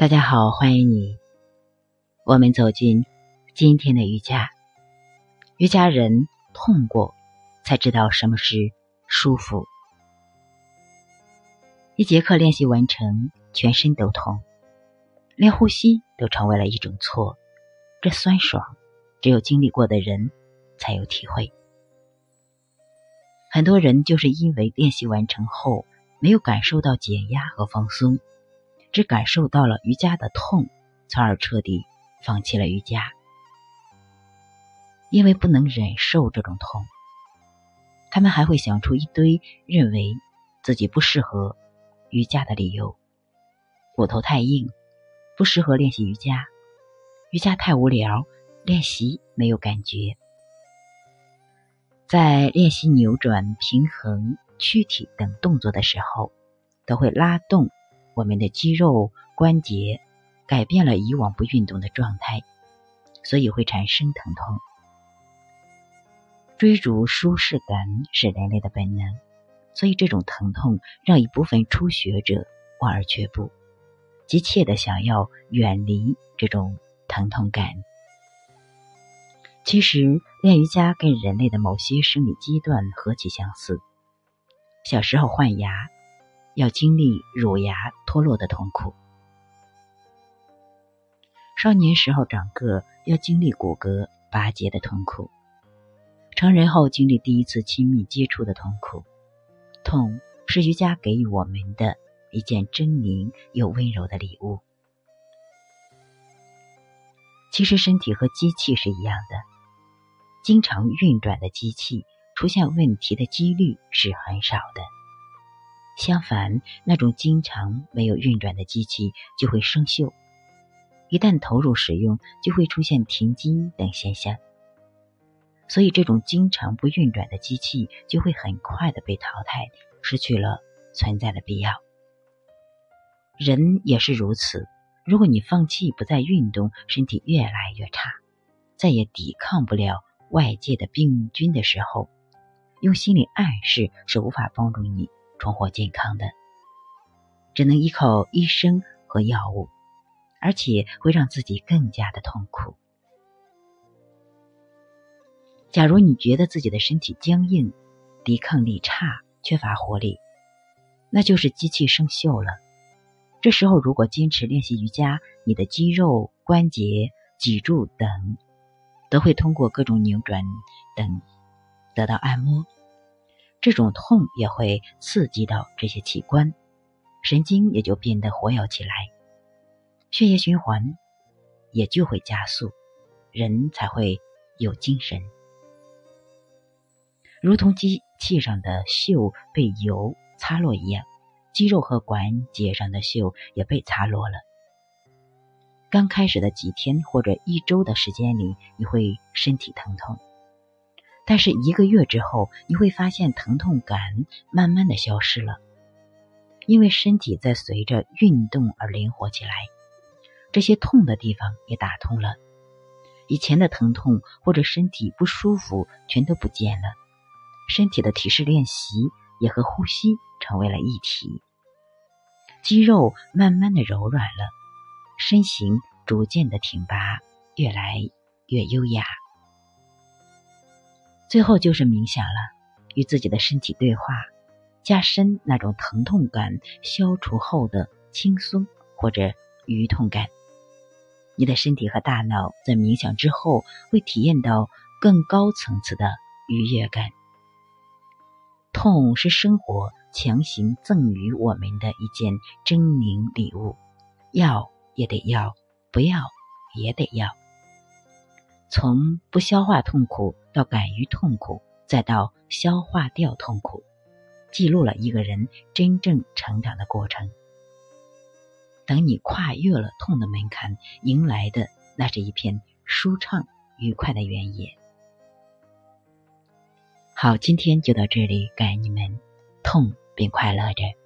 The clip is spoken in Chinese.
大家好，欢迎你。我们走进今天的瑜伽。瑜伽人痛过，才知道什么是舒服。一节课练习完成，全身都痛，连呼吸都成为了一种错。这酸爽，只有经历过的人才有体会。很多人就是因为练习完成后没有感受到减压和放松。只感受到了瑜伽的痛，从而彻底放弃了瑜伽，因为不能忍受这种痛。他们还会想出一堆认为自己不适合瑜伽的理由：骨头太硬，不适合练习瑜伽；瑜伽太无聊，练习没有感觉。在练习扭转、平衡躯体等动作的时候，都会拉动。我们的肌肉关节改变了以往不运动的状态，所以会产生疼痛。追逐舒适感是人类的本能，所以这种疼痛让一部分初学者望而却步，急切的想要远离这种疼痛感。其实练瑜伽跟人类的某些生理阶段何其相似，小时候换牙。要经历乳牙脱落的痛苦，少年时候长个要经历骨骼拔节的痛苦，成人后经历第一次亲密接触的痛苦。痛是瑜伽给予我们的一件狰狞又温柔的礼物。其实身体和机器是一样的，经常运转的机器出现问题的几率是很少的。相反，那种经常没有运转的机器就会生锈，一旦投入使用，就会出现停机等现象。所以，这种经常不运转的机器就会很快的被淘汰，失去了存在的必要。人也是如此，如果你放弃不再运动，身体越来越差，再也抵抗不了外界的病菌的时候，用心理暗示是无法帮助你。重获健康的，只能依靠医生和药物，而且会让自己更加的痛苦。假如你觉得自己的身体僵硬、抵抗力差、缺乏活力，那就是机器生锈了。这时候，如果坚持练习瑜伽，你的肌肉、关节、脊柱等都会通过各种扭转等得到按摩。这种痛也会刺激到这些器官，神经也就变得活跃起来，血液循环也就会加速，人才会有精神。如同机器上的锈被油擦落一样，肌肉和关节上的锈也被擦落了。刚开始的几天或者一周的时间里，你会身体疼痛。但是一个月之后，你会发现疼痛感慢慢的消失了，因为身体在随着运动而灵活起来，这些痛的地方也打通了，以前的疼痛或者身体不舒服全都不见了，身体的体式练习也和呼吸成为了一体，肌肉慢慢的柔软了，身形逐渐的挺拔，越来越优雅。最后就是冥想了，与自己的身体对话，加深那种疼痛感消除后的轻松或者愉痛感。你的身体和大脑在冥想之后会体验到更高层次的愉悦感。痛是生活强行赠予我们的一件狰狞礼物，要也得要，不要也得要。从不消化痛苦到敢于痛苦，再到消化掉痛苦，记录了一个人真正成长的过程。等你跨越了痛的门槛，迎来的那是一片舒畅愉快的原野。好，今天就到这里，感恩你们，痛并快乐着。